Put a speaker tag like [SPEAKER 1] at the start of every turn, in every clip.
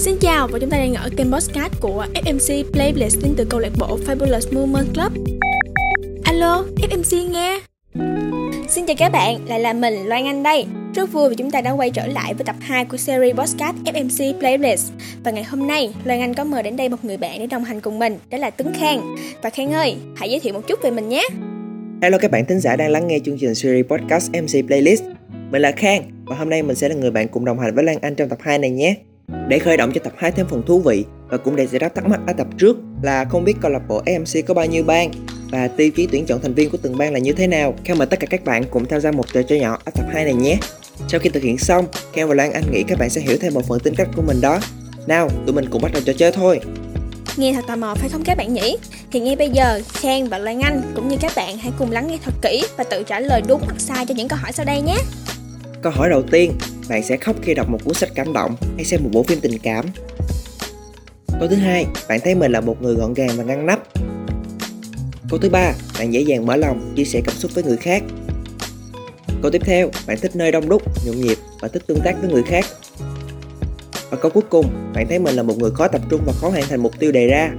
[SPEAKER 1] Xin chào và chúng ta đang ở kênh podcast của FMC Playlist đến từ câu lạc bộ Fabulous Movement Club. Alo, FMC nghe. Xin chào các bạn, lại là mình Loan Anh đây. Rất vui vì chúng ta đã quay trở lại với tập 2 của series podcast FMC Playlist. Và ngày hôm nay, Loan Anh có mời đến đây một người bạn để đồng hành cùng mình, đó là Tuấn Khang. Và Khang ơi, hãy giới thiệu một chút về mình nhé.
[SPEAKER 2] Hello các bạn thính giả đang lắng nghe chương trình series podcast MC Playlist. Mình là Khang và hôm nay mình sẽ là người bạn cùng đồng hành với Lan Anh trong tập 2 này nhé. Để khởi động cho tập 2 thêm phần thú vị và cũng để giải đáp thắc mắc ở tập trước là không biết câu lạc bộ AMC có bao nhiêu bang và tiêu chí tuyển chọn thành viên của từng bang là như thế nào. Khang mời tất cả các bạn cùng tham gia một trò chơi nhỏ ở tập 2 này nhé. Sau khi thực hiện xong, Khang và Lan Anh nghĩ các bạn sẽ hiểu thêm một phần tính cách của mình đó. Nào, tụi mình cùng bắt đầu trò chơi thôi.
[SPEAKER 1] Nghe thật tò mò phải không các bạn nhỉ? Thì ngay bây giờ, Khang và Lan Anh cũng như các bạn hãy cùng lắng nghe thật kỹ và tự trả lời đúng hoặc sai cho những câu hỏi sau đây nhé.
[SPEAKER 2] Câu hỏi đầu tiên, bạn sẽ khóc khi đọc một cuốn sách cảm động hay xem một bộ phim tình cảm? Câu thứ hai, bạn thấy mình là một người gọn gàng và ngăn nắp. Câu thứ ba, bạn dễ dàng mở lòng, chia sẻ cảm xúc với người khác. Câu tiếp theo, bạn thích nơi đông đúc, nhộn nhịp và thích tương tác với người khác. Và câu cuối cùng, bạn thấy mình là một người khó tập trung và khó hoàn thành mục tiêu đề ra.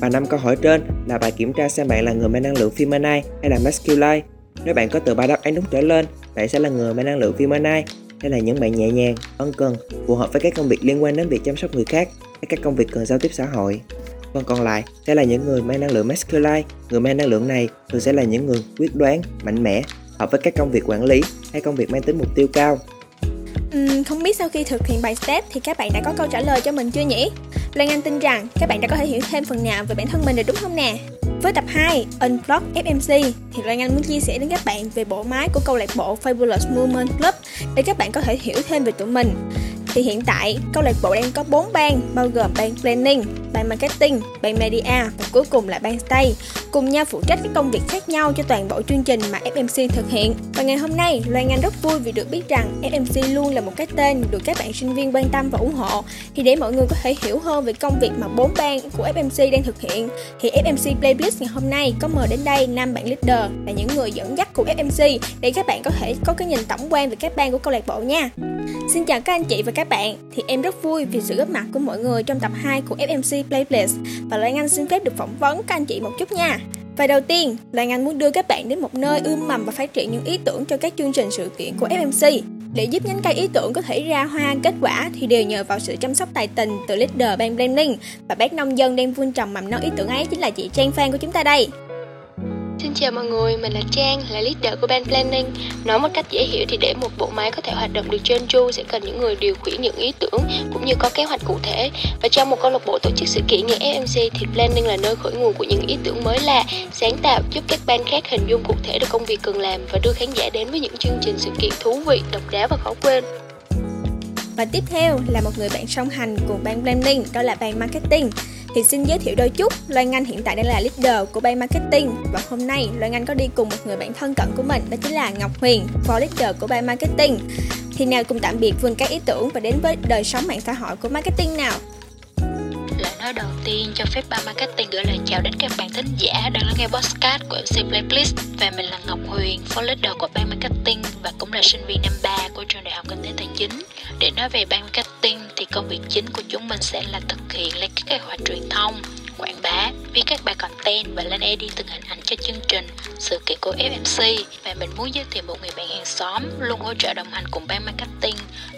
[SPEAKER 2] Và năm câu hỏi trên là bài kiểm tra xem bạn là người mang năng lượng feminine hay là masculine. Nếu bạn có từ ba đáp án đúng trở lên, bạn sẽ là người mang năng lượng feminine hay là những bạn nhẹ nhàng, ân cần, phù hợp với các công việc liên quan đến việc chăm sóc người khác hay các công việc cần giao tiếp xã hội. Phần còn lại sẽ là những người mang năng lượng masculine. Người mang năng lượng này thường sẽ là những người quyết đoán, mạnh mẽ, hợp với các công việc quản lý hay công việc mang tính mục tiêu cao.
[SPEAKER 1] Uhm, không biết sau khi thực hiện bài step thì các bạn đã có câu trả lời cho mình chưa nhỉ? lan Anh tin rằng các bạn đã có thể hiểu thêm phần nào về bản thân mình rồi đúng không nè? Với tập 2 Unblock FMC thì Loan Anh muốn chia sẻ đến các bạn về bộ máy của câu lạc bộ Fabulous Movement Club để các bạn có thể hiểu thêm về tụi mình. Thì hiện tại câu lạc bộ đang có 4 ban bao gồm ban planning, ban marketing, ban media và cuối cùng là ban stay cùng nhau phụ trách các công việc khác nhau cho toàn bộ chương trình mà FMC thực hiện. Và ngày hôm nay, Loan Anh rất vui vì được biết rằng FMC luôn là một cái tên được các bạn sinh viên quan tâm và ủng hộ. Thì để mọi người có thể hiểu hơn về công việc mà bốn ban của FMC đang thực hiện, thì FMC Playlist ngày hôm nay có mời đến đây năm bạn leader là những người dẫn dắt của FMC để các bạn có thể có cái nhìn tổng quan về các ban của câu lạc bộ nha. Xin chào các anh chị và các bạn, thì em rất vui vì sự góp mặt của mọi người trong tập 2 của FMC Playlist và Loan Anh xin phép được phỏng vấn các anh chị một chút nha. Và đầu tiên, Lan Anh muốn đưa các bạn đến một nơi ươm mầm và phát triển những ý tưởng cho các chương trình sự kiện của FMC. Để giúp nhánh cây ý tưởng có thể ra hoa kết quả thì đều nhờ vào sự chăm sóc tài tình từ leader ban Blaming và bác nông dân đang vun trồng mầm non ý tưởng ấy chính là chị Trang Phan của chúng ta đây.
[SPEAKER 3] Xin chào mọi người, mình là Trang, là leader của Ban Planning. Nói một cách dễ hiểu thì để một bộ máy có thể hoạt động được trơn tru sẽ cần những người điều khiển những ý tưởng cũng như có kế hoạch cụ thể. Và trong một câu lạc bộ tổ chức sự kiện như FMC thì Planning là nơi khởi nguồn của những ý tưởng mới lạ, sáng tạo giúp các ban khác hình dung cụ thể được công việc cần làm và đưa khán giả đến với những chương trình sự kiện thú vị, độc đáo và khó quên.
[SPEAKER 1] Và tiếp theo là một người bạn song hành cùng ban Planning, đó là ban Marketing. Thì xin giới thiệu đôi chút, Loan Anh hiện tại đang là leader của ban marketing và hôm nay Loan Anh có đi cùng một người bạn thân cận của mình đó chính là Ngọc Huyền, phó leader của ban marketing. Thì nào cùng tạm biệt vườn các ý tưởng và đến với đời sống mạng xã hội của marketing nào.
[SPEAKER 3] Nói đầu tiên cho phép ban marketing gửi lời chào đến các bạn thính giả đang lắng nghe podcast của MC Playlist và mình là Ngọc Huyền, phó leader của ban marketing và cũng là sinh viên năm 3 của trường đại học kinh tế tài chính. Để nói về ban marketing thì công việc chính của chúng mình sẽ là thực hiện lên các kế hoạch truyền thông, quảng bá, viết các bài content và lên edit từng hình ảnh cho chương trình, sự kiện của FMC và mình muốn giới thiệu một người bạn hàng xóm luôn hỗ trợ đồng hành cùng ban marketing,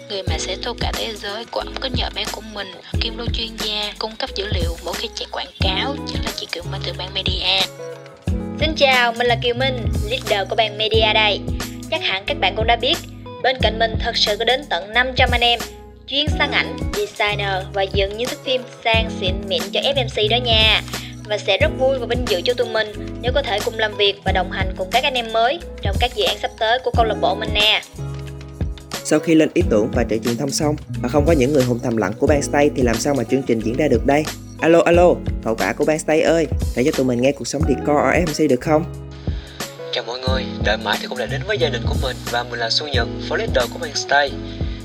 [SPEAKER 3] người mà sẽ thu cả thế giới của ống kính nhờ bé của mình, kim luôn chuyên gia, cung cấp dữ liệu mỗi khi chạy quảng cáo, chính là chị Kiều Minh từ ban media.
[SPEAKER 4] Xin chào, mình là Kiều Minh, leader của ban media đây. Chắc hẳn các bạn cũng đã biết, bên cạnh mình thật sự có đến tận 500 anh em chuyên sang ảnh, designer và dựng những thước phim sang xịn mịn cho FMC đó nha. Và sẽ rất vui và vinh dự cho tụi mình nếu có thể cùng làm việc và đồng hành cùng các anh em mới trong các dự án sắp tới của câu lạc bộ mình nè.
[SPEAKER 2] Sau khi lên ý tưởng và chạy truyền thông xong mà không có những người hùng thầm lặng của ban stay thì làm sao mà chương trình diễn ra được đây? Alo alo, cậu cả của ban stay ơi, kể cho tụi mình nghe cuộc sống decor ở FMC được không?
[SPEAKER 5] Chào mọi người, đợi mãi thì cũng đã đến với gia đình của mình và mình là Xuân Nhật, phó leader của ban stay.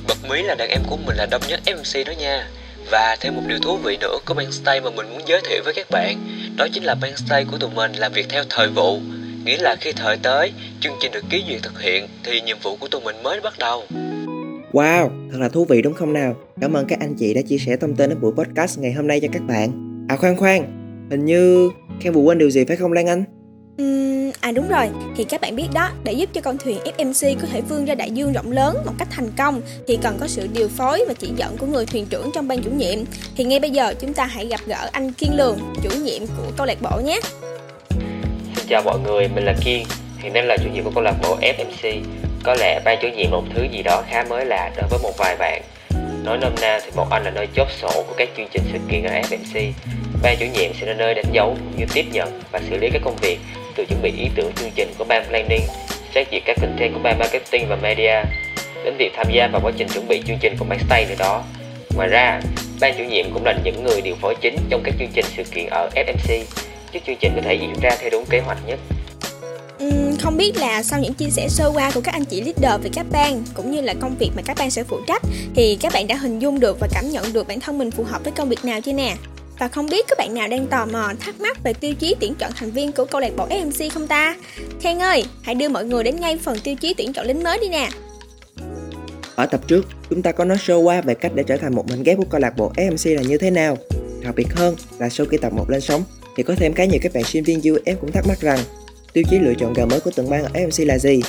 [SPEAKER 5] Bật mí là đàn em của mình là đông nhất MC đó nha Và thêm một điều thú vị nữa của band stay mà mình muốn giới thiệu với các bạn Đó chính là band stay của tụi mình làm việc theo thời vụ Nghĩa là khi thời tới, chương trình được ký duyệt thực hiện thì nhiệm vụ của tụi mình mới bắt đầu
[SPEAKER 2] Wow, thật là thú vị đúng không nào? Cảm ơn các anh chị đã chia sẻ thông tin ở buổi podcast ngày hôm nay cho các bạn. À khoan khoan, hình như Khang vừa quên điều gì phải không Lan Anh?
[SPEAKER 1] Uhm, à đúng rồi, thì các bạn biết đó, để giúp cho con thuyền FMC có thể vươn ra đại dương rộng lớn một cách thành công thì cần có sự điều phối và chỉ dẫn của người thuyền trưởng trong ban chủ nhiệm. Thì ngay bây giờ chúng ta hãy gặp gỡ anh Kiên Lường, chủ nhiệm của câu lạc bộ nhé.
[SPEAKER 5] Xin chào mọi người, mình là Kiên, hiện nay là chủ nhiệm của câu lạc bộ FMC. Có lẽ ban chủ nhiệm một thứ gì đó khá mới lạ đối với một vài bạn. Nói nôm na thì một anh là nơi chốt sổ của các chương trình sự kiện ở FMC. Ban chủ nhiệm sẽ là nơi đánh dấu như tiếp nhận và xử lý các công việc từ chuẩn bị ý tưởng chương trình của ban planning, xét duyệt các content của ban marketing và media, đến việc tham gia vào quá trình chuẩn bị chương trình của ban stay nữa đó. Ngoài ra, ban chủ nhiệm cũng là những người điều phối chính trong các chương trình sự kiện ở FMC, giúp chương trình có thể diễn ra theo đúng kế hoạch nhất.
[SPEAKER 1] Không biết là sau những chia sẻ sơ qua của các anh chị leader về các ban cũng như là công việc mà các ban sẽ phụ trách thì các bạn đã hình dung được và cảm nhận được bản thân mình phù hợp với công việc nào chưa nè? Và không biết các bạn nào đang tò mò thắc mắc về tiêu chí tuyển chọn thành viên của câu lạc bộ FMC không ta? Khang ơi, hãy đưa mọi người đến ngay phần tiêu chí tuyển chọn lính mới đi nè.
[SPEAKER 2] Ở tập trước, chúng ta có nói sơ qua về cách để trở thành một mảnh ghép của câu lạc bộ FMC là như thế nào. Đặc biệt hơn là sau khi tập 1 lên sóng thì có thêm cái nhiều các bạn sinh viên UF cũng thắc mắc rằng tiêu chí lựa chọn gà mới của từng ban ở FMC là gì?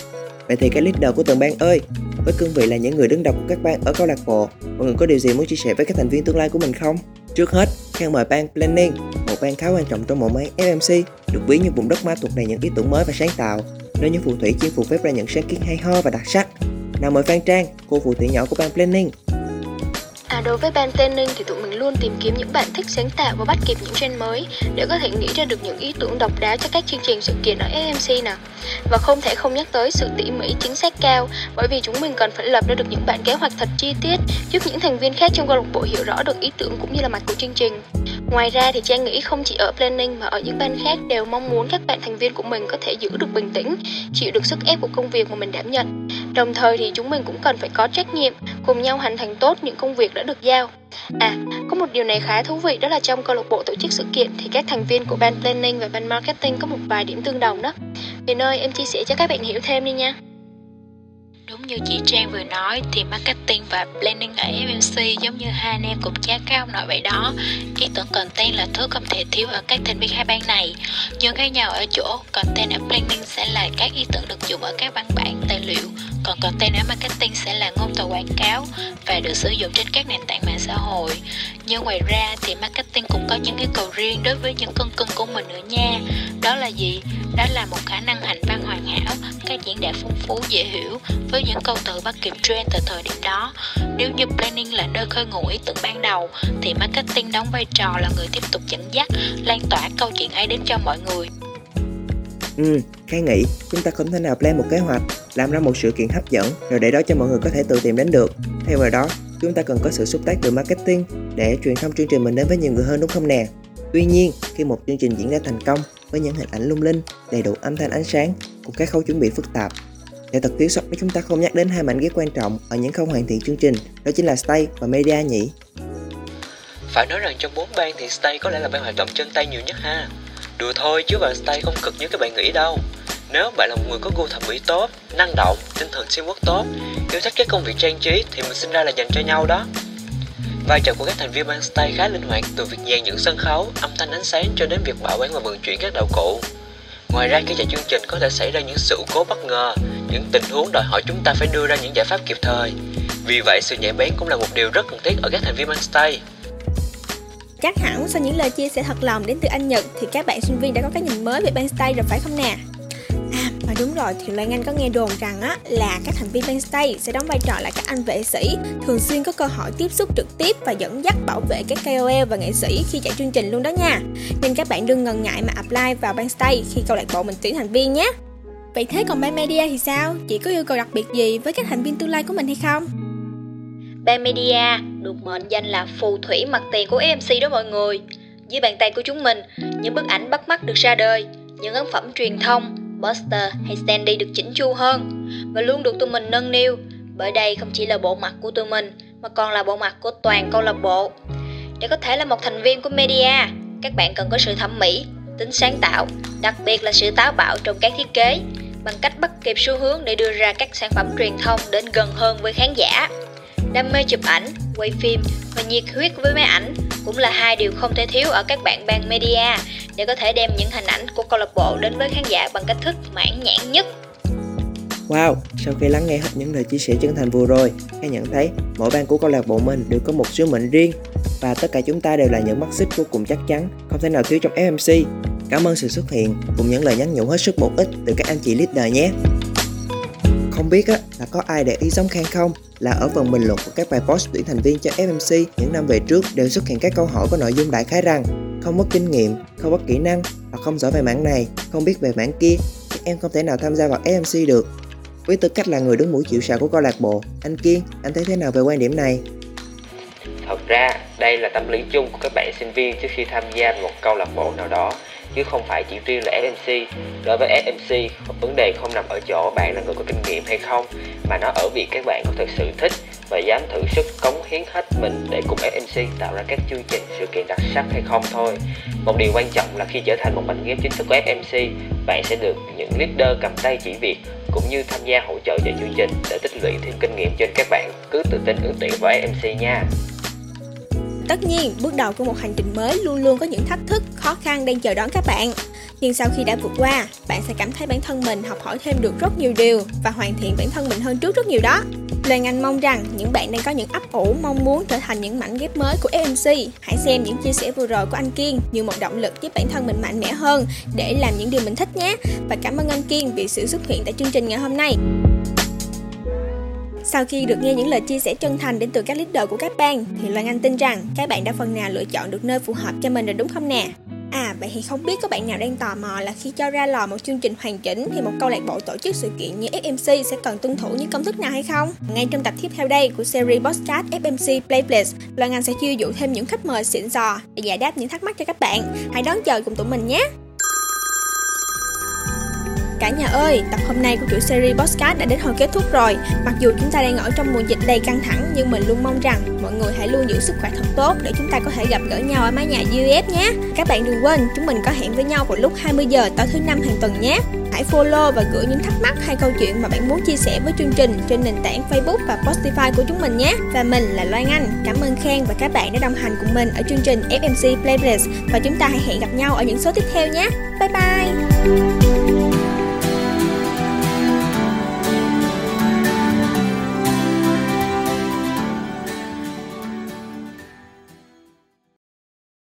[SPEAKER 2] Vậy thì cái leader của từng ban ơi, với cương vị là những người đứng đầu của các ban ở câu lạc bộ, mọi người có điều gì muốn chia sẻ với các thành viên tương lai của mình không? Trước hết, Khang mời ban Planning, một ban khá quan trọng trong bộ máy FMC, được ví như vùng đất ma thuộc đầy những ý tưởng mới và sáng tạo, nơi những phù thủy chiến phục phép ra những sáng kiến hay ho và đặc sắc. Nào mời Phan Trang, cô phù thủy nhỏ của ban Planning.
[SPEAKER 3] Đối với ban planning thì tụi mình luôn tìm kiếm những bạn thích sáng tạo và bắt kịp những trend mới để có thể nghĩ ra được những ý tưởng độc đáo cho các chương trình sự kiện ở FMC nè. Và không thể không nhắc tới sự tỉ mỉ, chính xác, cao, bởi vì chúng mình cần phải lập ra được những bản kế hoạch thật chi tiết, giúp những thành viên khác trong câu lạc bộ hiểu rõ được ý tưởng cũng như là mặt của chương trình. Ngoài ra thì Trang nghĩ không chỉ ở planning mà ở những ban khác đều mong muốn các bạn thành viên của mình có thể giữ được bình tĩnh, chịu được sức ép của công việc mà mình đảm nhận. Đồng thời thì chúng mình cũng cần phải có trách nhiệm, cùng nhau hoàn thành tốt những công việc đã được giao. À, có một điều này khá thú vị đó là trong câu lạc bộ tổ chức sự kiện thì các thành viên của ban planning và ban marketing có một vài điểm tương đồng đó. Vì nơi em chia sẻ cho các bạn hiểu thêm đi nha. Đúng như chị Trang vừa nói thì marketing và planning ở FMC giống như hai anh em cùng cha cao nội vậy đó. Ý tưởng content là thứ không thể thiếu ở các thành viên hai ban này. Nhưng khác nhau ở chỗ content ở planning sẽ là các ý tưởng được dùng ở các văn bản, tài liệu, còn content ở marketing sẽ là ngôn từ quảng cáo và được sử dụng trên các nền tảng mạng xã hội. Nhưng ngoài ra thì marketing cũng có những yêu cầu riêng đối với những cân cưng của mình nữa nha. Đó là gì? Đó là một khả năng hành văn hoàn hảo, các diễn đạt phong phú dễ hiểu với với những câu từ bắt kịp trend từ thời điểm đó. Nếu như planning là nơi khơi nguồn ý tưởng ban đầu, thì marketing đóng vai trò là người tiếp tục dẫn dắt, lan tỏa câu chuyện ấy đến cho mọi người.
[SPEAKER 2] Ừ, Khang nghĩ chúng ta không thể nào plan một kế hoạch, làm ra một sự kiện hấp dẫn rồi để đó cho mọi người có thể tự tìm đến được. Theo vào đó, chúng ta cần có sự xúc tác từ marketing để truyền thông chương trình mình đến với nhiều người hơn đúng không nè? Tuy nhiên, khi một chương trình diễn ra thành công với những hình ảnh lung linh, đầy đủ âm thanh ánh sáng cùng các khâu chuẩn bị phức tạp để thật thiếu sót nếu chúng ta không nhắc đến hai mảnh ghép quan trọng ở những khâu hoàn thiện chương trình, đó chính là stay và media nhỉ.
[SPEAKER 5] Phải nói rằng trong bốn ban thì stay có lẽ là ban hoạt động chân tay nhiều nhất ha. Đùa thôi chứ bạn stay không cực như các bạn nghĩ đâu. Nếu bạn là một người có gu thẩm mỹ tốt, năng động, tinh thần teamwork tốt, yêu thích các công việc trang trí thì mình sinh ra là dành cho nhau đó. Vai trò của các thành viên ban stay khá linh hoạt từ việc dàn dựng sân khấu, âm thanh ánh sáng cho đến việc bảo quản và vận chuyển các đạo cụ. Ngoài ra khi chạy chương trình có thể xảy ra những sự cố bất ngờ, những tình huống đòi hỏi chúng ta phải đưa ra những giải pháp kịp thời. Vì vậy sự nhạy bén cũng là một điều rất cần thiết ở các thành viên ban stay.
[SPEAKER 1] Chắc hẳn sau những lời chia sẻ thật lòng đến từ anh Nhật thì các bạn sinh viên đã có cái nhìn mới về Manstay stay rồi phải không nè? À, mà đúng rồi thì Loan Anh có nghe đồn rằng á là các thành viên Manstay stay sẽ đóng vai trò là các anh vệ sĩ thường xuyên có cơ hội tiếp xúc trực tiếp và dẫn dắt bảo vệ các KOL và nghệ sĩ khi chạy chương trình luôn đó nha. Nên các bạn đừng ngần ngại mà apply vào Manstay stay khi câu lạc bộ mình tuyển thành viên nhé. Vậy thế còn ban media thì sao? Chị có yêu cầu đặc biệt gì với các thành viên tương lai của mình hay không?
[SPEAKER 4] Ban Media được mệnh danh là phù thủy mặt tiền của EMC đó mọi người. Dưới bàn tay của chúng mình, những bức ảnh bắt mắt được ra đời, những ấn phẩm truyền thông, poster hay standee được chỉnh chu hơn và luôn được tụi mình nâng niu bởi đây không chỉ là bộ mặt của tụi mình mà còn là bộ mặt của toàn câu lạc bộ. Để có thể là một thành viên của media, các bạn cần có sự thẩm mỹ, tính sáng tạo, đặc biệt là sự táo bạo trong các thiết kế bằng cách bắt kịp xu hướng để đưa ra các sản phẩm truyền thông đến gần hơn với khán giả. Đam mê chụp ảnh, quay phim và nhiệt huyết với máy ảnh cũng là hai điều không thể thiếu ở các bạn ban media để có thể đem những hình ảnh của câu lạc bộ đến với khán giả bằng cách thức mãn nhãn nhất.
[SPEAKER 2] Wow, sau khi lắng nghe hết những lời chia sẻ chân thành vừa rồi, Khang nhận thấy mỗi ban của câu lạc bộ mình đều có một sứ mệnh riêng và tất cả chúng ta đều là những mắt xích vô cùng chắc chắn, không thể nào thiếu trong FMC. Cảm ơn sự xuất hiện cùng những lời nhắn nhủ hết sức bổ ích từ các anh chị leader nhé. Không biết á, là có ai để ý giống Khang không? Là ở phần bình luận của các bài post tuyển thành viên cho FMC những năm về trước đều xuất hiện các câu hỏi có nội dung đại khái rằng không có kinh nghiệm, không có kỹ năng hoặc không giỏi về mảng này, không biết về mảng kia thì em không thể nào tham gia vào FMC được. Với tư cách là người đứng mũi chịu sào của câu lạc bộ, anh Kiên, anh thấy thế nào về quan điểm này?
[SPEAKER 5] Ra, đây là tâm lý chung của các bạn sinh viên trước khi tham gia một câu lạc bộ nào đó chứ không phải chỉ riêng là FMC. Đối với FMC, vấn đề không nằm ở chỗ bạn là người có kinh nghiệm hay không, mà nó ở việc các bạn có thực sự thích và dám thử sức cống hiến hết mình để cùng FMC tạo ra các chương trình sự kiện đặc sắc hay không thôi. Một điều quan trọng là khi trở thành một mảnh ghép chính thức của FMC, bạn sẽ được những leader cầm tay chỉ việc cũng như tham gia hỗ trợ cho chương trình để tích lũy thêm kinh nghiệm trên các bạn. Cứ tự tin ứng tuyển vào FMC nha.
[SPEAKER 1] Tất nhiên, bước đầu của một hành trình mới luôn luôn có những thách thức, khó khăn đang chờ đón các bạn. Nhưng sau khi đã vượt qua, bạn sẽ cảm thấy bản thân mình học hỏi thêm được rất nhiều điều và hoàn thiện bản thân mình hơn trước rất nhiều đó. Loan Anh mong rằng những bạn đang có những ấp ủ mong muốn trở thành những mảnh ghép mới của FMC. Hãy xem những chia sẻ vừa rồi của anh Kiên như một động lực giúp bản thân mình mạnh mẽ hơn để làm những điều mình thích nhé. Và cảm ơn anh Kiên vì sự xuất hiện tại chương trình ngày hôm nay. Sau khi được nghe những lời chia sẻ chân thành đến từ các leader của các bang thì Loan Anh tin rằng các bạn đã phần nào lựa chọn được nơi phù hợp cho mình rồi đúng không nè? À, vậy thì không biết có bạn nào đang tò mò là khi cho ra lò một chương trình hoàn chỉnh thì một câu lạc bộ tổ chức sự kiện như FMC sẽ cần tuân thủ những công thức nào hay không? Ngay trong tập tiếp theo đây của series podcast FMC Playplace, Loan Anh sẽ chiêu dụ thêm những khách mời xịn sò để giải đáp những thắc mắc cho các bạn. Hãy đón chờ cùng tụi mình nhé! Cả nhà ơi, tập hôm nay của chuỗi series podcast đã đến hồi kết thúc rồi. Mặc dù chúng ta đang ở trong mùa dịch đầy căng thẳng, nhưng mình luôn mong rằng mọi người hãy luôn giữ sức khỏe thật tốt để chúng ta có thể gặp gỡ nhau ở mái nhà UF nhé. Các bạn đừng quên, chúng mình có hẹn với nhau vào lúc 20 giờ tối thứ năm hàng tuần nhé. Hãy follow và gửi những thắc mắc hay câu chuyện mà bạn muốn chia sẻ với chương trình trên nền tảng Facebook và Spotify của chúng mình nhé. Và mình là Loan Anh. Cảm ơn Khang và các bạn đã đồng hành cùng mình ở chương trình FMC Playlist và chúng ta hãy hẹn gặp nhau ở những số tiếp theo nhé. Bye bye!